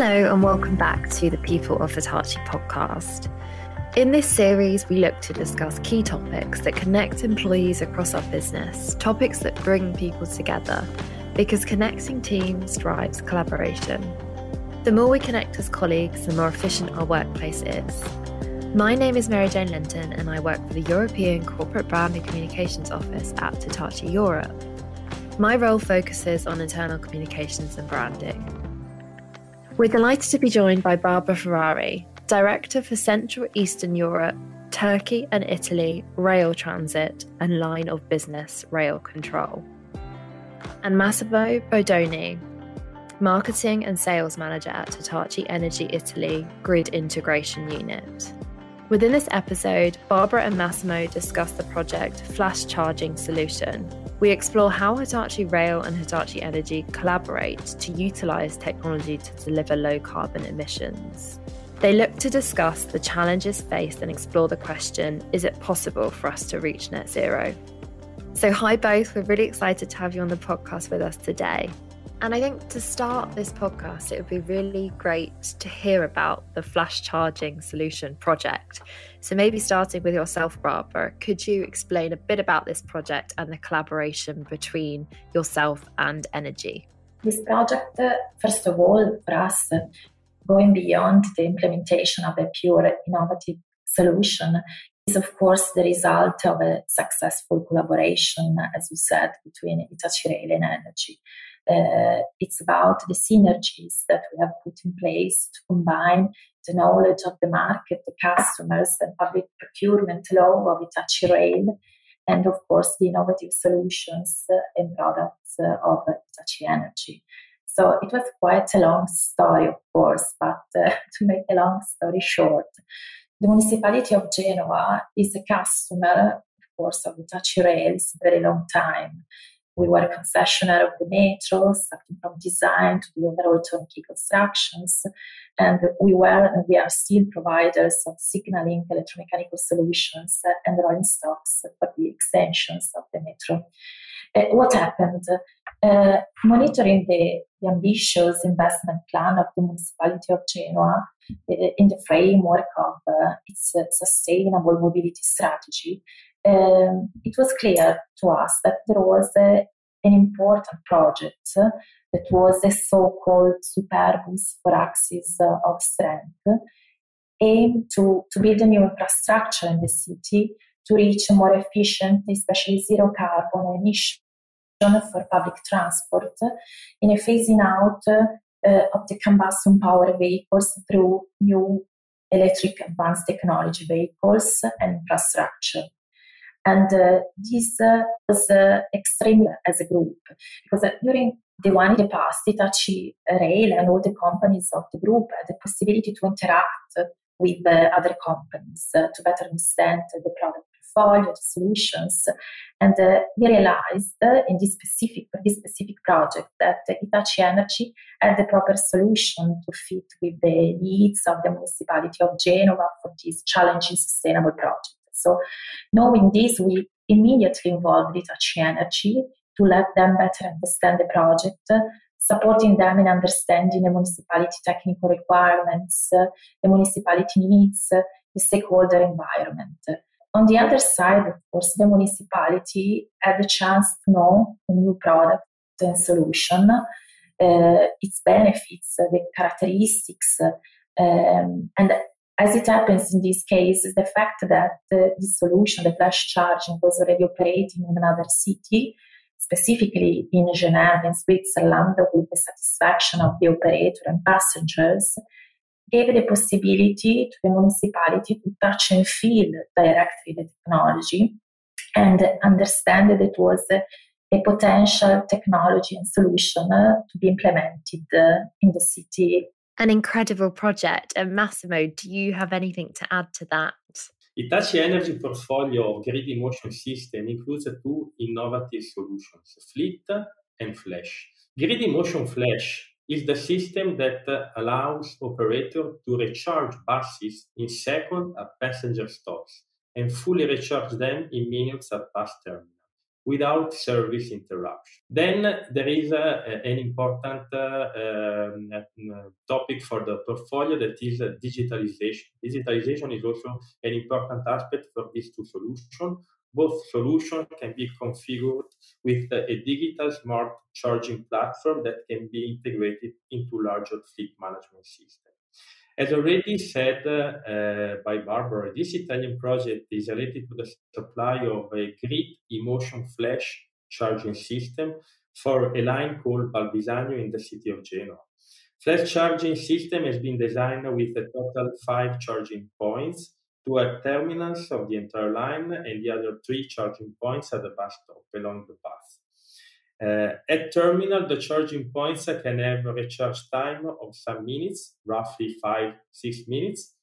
Hello, and welcome back to the People of Hitachi podcast. In this series, we look to discuss key topics that connect employees across our business, topics that bring people together, because connecting teams drives collaboration. The more we connect as colleagues, the more efficient our workplace is. My name is Mary Jane Linton, and I work for the European Corporate Brand and Communications Office at Hitachi Europe. My role focuses on internal communications and branding. We're delighted to be joined by Barbara Ferrari, Director for Central Eastern Europe, Turkey and Italy Rail Transit and Line of Business Rail Control, and Massimo Bordogna, Marketing and Sales Manager at Hitachi Energy Italy Grid Integration Unit. Within this episode, Barbara and Massimo discuss the project Flash Charging Solution, we explore how Hitachi Rail and Hitachi Energy collaborate to utilize technology to deliver low carbon emissions. They look to discuss the challenges faced and explore the question is it possible for us to reach net zero? So, hi both, we're really excited to have you on the podcast with us today. And I think to start this podcast, it would be really great to hear about the flash charging solution project. So, maybe starting with yourself, Barbara, could you explain a bit about this project and the collaboration between yourself and Energy? This project, first of all, for us, going beyond the implementation of a pure innovative solution, is of course the result of a successful collaboration, as you said, between Hitachi Rail and Energy uh, it's about the synergies that we have put in place to combine the knowledge of the market, the customers, and public procurement law of Hitachi Rail, and of course the innovative solutions and products of Hitachi Energy. So it was quite a long story, of course, but uh, to make a long story short, the municipality of Genoa is a customer, of course, of Hitachi Rail. It's a very long time. We were a concessionaire of the metro, starting from design to the overall turnkey constructions. And we were and we are still providers of signaling, electromechanical solutions, and rolling stocks for the extensions of the metro. Uh, what happened? Uh, monitoring the, the, ambitious investment plan of the municipality of Genoa in the framework of uh, its uh, sustainable mobility strategy, um, it was clear to us that there was an important project that was the so-called superbus for axis of strength, aimed to, to build a new infrastructure in the city to reach a more efficient, especially zero carbon emission for public transport in a phasing out uh, of the combustion power vehicles through new electric advanced technology vehicles and infrastructure. And uh, this uh, was uh, extreme as a group because during the one in the past, Hitachi Rail and all the companies of the group had the possibility to interact with other companies to better understand the product portfolio, the solutions. And we realized uh, in this specific, this specific project that Hitachi Energy had the proper solution to fit with the needs of the municipality of Genova for this challenging sustainable project. So, knowing this, we immediately involved Hitachi Energy to let them better understand the project, supporting them in understanding the municipality technical requirements, the municipality needs, the stakeholder environment. On the other side, of course, the municipality had the chance to know a new product and solution, uh, its benefits, the characteristics, um, and as it happens in this case, the fact that the, the solution, the flash charging, was already operating in another city, specifically in Geneva, in Switzerland, with the satisfaction of the operator and passengers, gave the possibility to the municipality to touch and feel directly the technology and understand that it was a, a potential technology and solution uh, to be implemented uh, in the city an incredible project. And Massimo, do you have anything to add to that? Hitachi Energy portfolio of grid motion system includes two innovative solutions, Fleet and Flash. Grid-eMotion Flash is the system that allows operator to recharge buses in seconds at passenger stops and fully recharge them in minutes at bus terminal without service interruption. Then there is uh, an important uh, um, uh, topic for the portfolio that is digitalization. Digitalization is also an important aspect for these two solutions. Both solutions can be configured with a digital smart charging platform that can be integrated into larger fleet management systems. As already said uh, by Barbara, this Italian project is related to the supply of a grid emotion flash charging system for a line called Valbisagno in the city of Genoa. Flash charging system has been designed with a total five charging points, two at terminals of the entire line and the other three charging points at the bus stop along the path. Uh, at terminal, the charging points can have a recharge time of some minutes, roughly five, six minutes.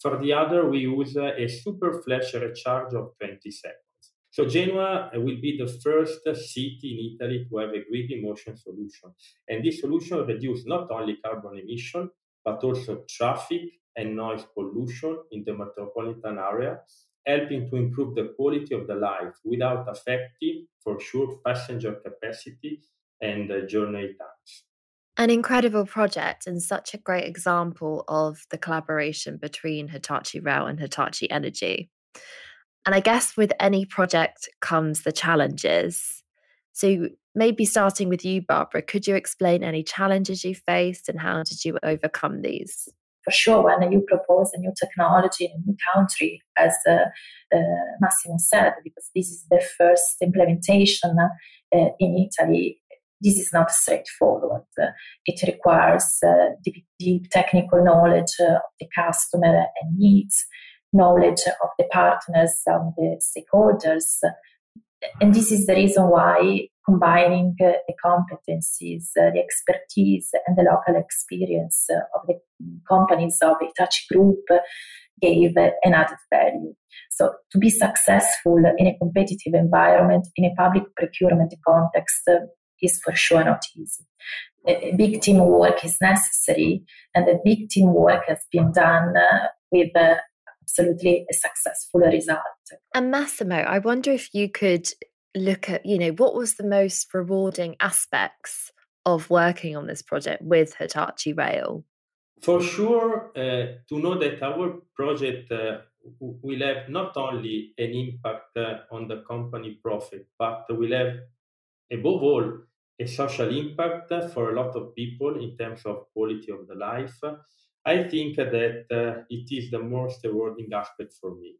For the other, we use a super flash recharge of 20 seconds. So Genoa will be the first city in Italy to have a Grid-eMotion solution. And this solution reduces not only carbon emission, but also traffic and noise pollution in the metropolitan area helping to improve the quality of the life without affecting, for sure, passenger capacity and uh, journey times. An incredible project and such a great example of the collaboration between Hitachi Rail and Hitachi Energy. And I guess with any project comes the challenges. So maybe starting with you, Barbara, could you explain any challenges you faced and how did you overcome these? For sure when you propose a new technology in a new country, as uh, uh, Massimo said, because this is the first implementation uh, in Italy, this is not straightforward. it requires deep, deep, technical knowledge of the customer and needs, knowledge of the partners and the stakeholders. And this is the reason why combining the competencies, the expertise, and the local experience of the companies of Hitachi Group gave an added value. So, to be successful in a competitive environment, in a public procurement context, is for sure not easy. A big teamwork is necessary, and the big teamwork has been done with absolutely a successful result. And Massimo, I wonder if you could look at, you know, what was the most rewarding aspects of working on this project with Hitachi Rail? For sure, uh, to know that our project uh, will have not only an impact uh, on the company profit, but will have, above all, a social impact for a lot of people in terms of quality of the life. I think that uh, it is the most rewarding aspect for me.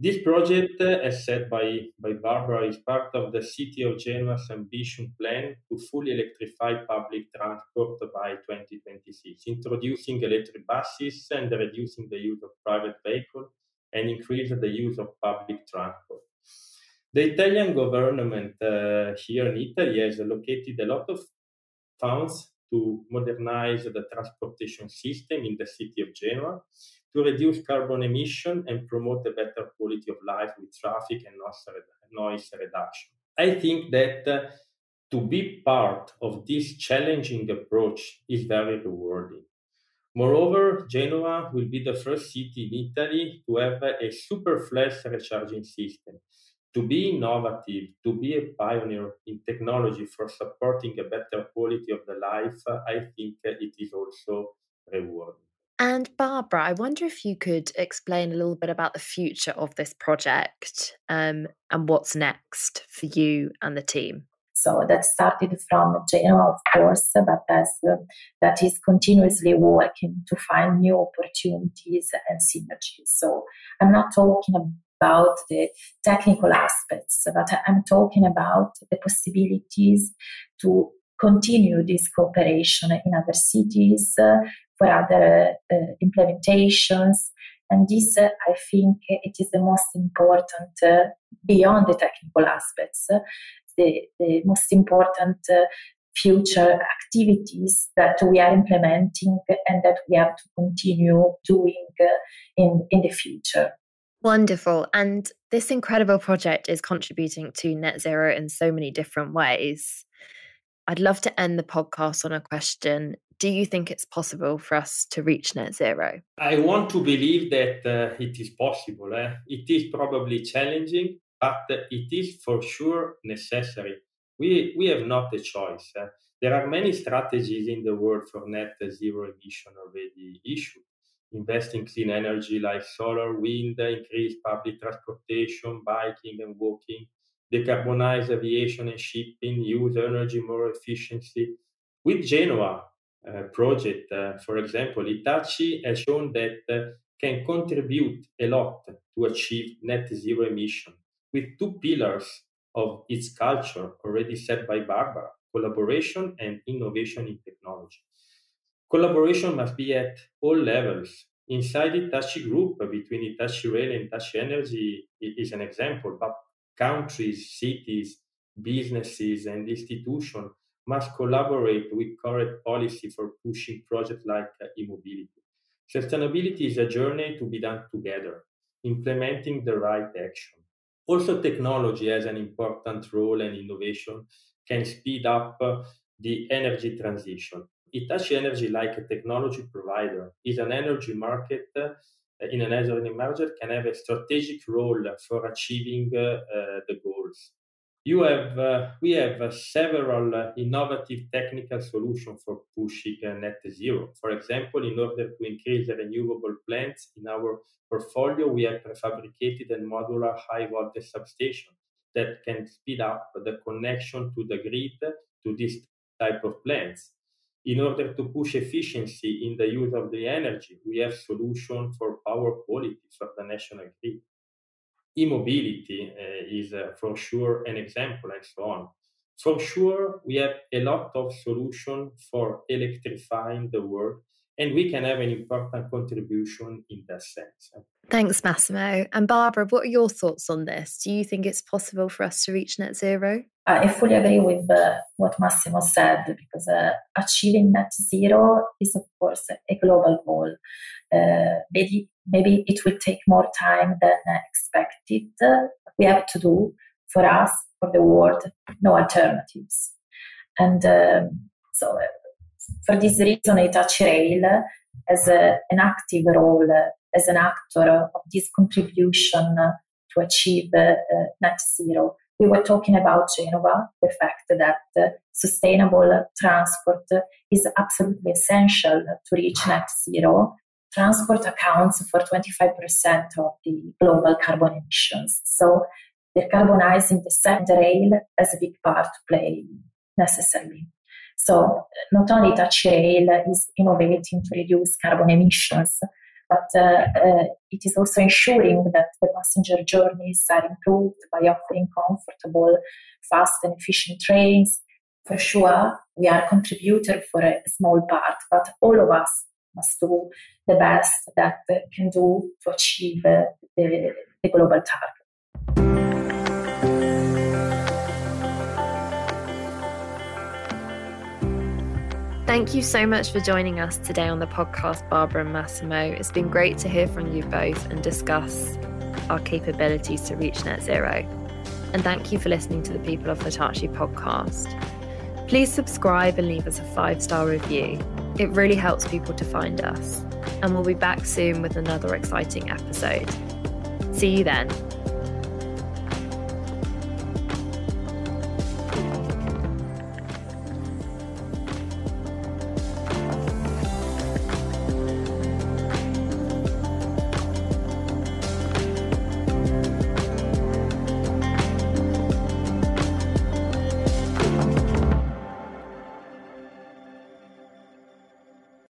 This project, uh, as said by, by Barbara, is part of the City of Genoa's ambition plan to fully electrify public transport by 2026, introducing electric buses and reducing the use of private vehicles and increase the use of public transport. The Italian government uh, here in Italy has allocated a lot of funds to modernize the transportation system in the city of Genoa to reduce carbon emission and promote a better quality of life with traffic and noise reduction. I think that uh, to be part of this challenging approach is very rewarding. Moreover, Genoa will be the first city in Italy to have a super flash recharging system. To be innovative, to be a pioneer in technology for supporting a better quality of the life, I think it is also rewarding. And Barbara, I wonder if you could explain a little bit about the future of this project um, and what's next for you and the team. So that started from Genoa, of course, but as, uh, that is continuously working to find new opportunities and synergies. So I'm not talking about the technical aspects, but I'm talking about the possibilities to continue this cooperation in other cities, uh, for other uh, implementations. And this, uh, I think, it is the most important uh, beyond the technical aspects, the, the most important future activities that we are implementing and that we have to continue doing in, in the future. Wonderful. And this incredible project is contributing to net zero in so many different ways. I'd love to end the podcast on a question do you think it's possible for us to reach net zero? I want to believe that uh, it is possible. Eh? It is probably challenging, but it is for sure necessary. We, we have not a choice. Uh, there are many strategies in the world for net zero emission already issued. Invest in clean energy like solar, wind, increase public transportation, biking and walking, decarbonize aviation and shipping, use energy more efficiently. With Genoa uh, project, uh, for example, Hitachi has shown that uh, can contribute a lot to achieve net zero emission with two pillars of its culture already set by Barbara collaboration and innovation in technology. Collaboration must be at all levels. Inside Hitachi Group, between Hitachi Rail and Hitachi Energy is an example, but countries, cities, businesses, and institutions must collaborate with correct policy for pushing projects like uh, e-mobility. Sustainability is a journey to be done together, implementing the right action. Also, technology has an important role and innovation can speed up uh, the energy transition. Hitachi Energy, like a technology provider, is an energy market uh, in an energy market can have a strategic role for achieving uh, the goals. You have, uh, we have several innovative technical solutions for pushing net zero. For example, in order to increase renewable plants in our portfolio, we have prefabricated a modular high voltage substation that can speed up the connection to the grid to this type of plants. In order to push efficiency in the use of the energy, we have solution for power quality for the national grid. E-mobility uh, is uh, for sure an example and so on. For sure, we have a lot of solution for electrifying the world and we can have an important contribution in that sense. Thanks, Massimo. And Barbara, what are your thoughts on this? Do you think it's possible for us to reach net zero? I fully agree with uh, what Massimo said because uh, achieving net zero is, of course, a global goal. Uh, maybe, maybe it will take more time than expected. we have to do for us, for the world, no alternatives. And um, so uh, for this reason, Hitachi Rail has a, an active role as an actor of this contribution to achieve uh, net zero. We were talking about Genova, the fact that uh, sustainable transport is absolutely essential to reach net zero. Transport accounts for 25% of the global carbon emissions. So decarbonizing the rail has a big part to play necessarily. So not only Hitachi Rail is innovating to reduce carbon emissions, but uh, uh, it is also ensuring that the passenger journeys are improved by offering comfortable, fast and efficient trains. For sure, we are a contributor for a small part, but all of us must do the best that can do to achieve the, the global target. Thank you so much for joining us today on the podcast, Barbara and Massimo. It's been great to hear from you both and discuss our capabilities to reach net zero. And thank you for listening to the People of Hitachi podcast. Please subscribe and leave us a five star review. It really helps people to find us. And we'll be back soon with another exciting episode. See you then.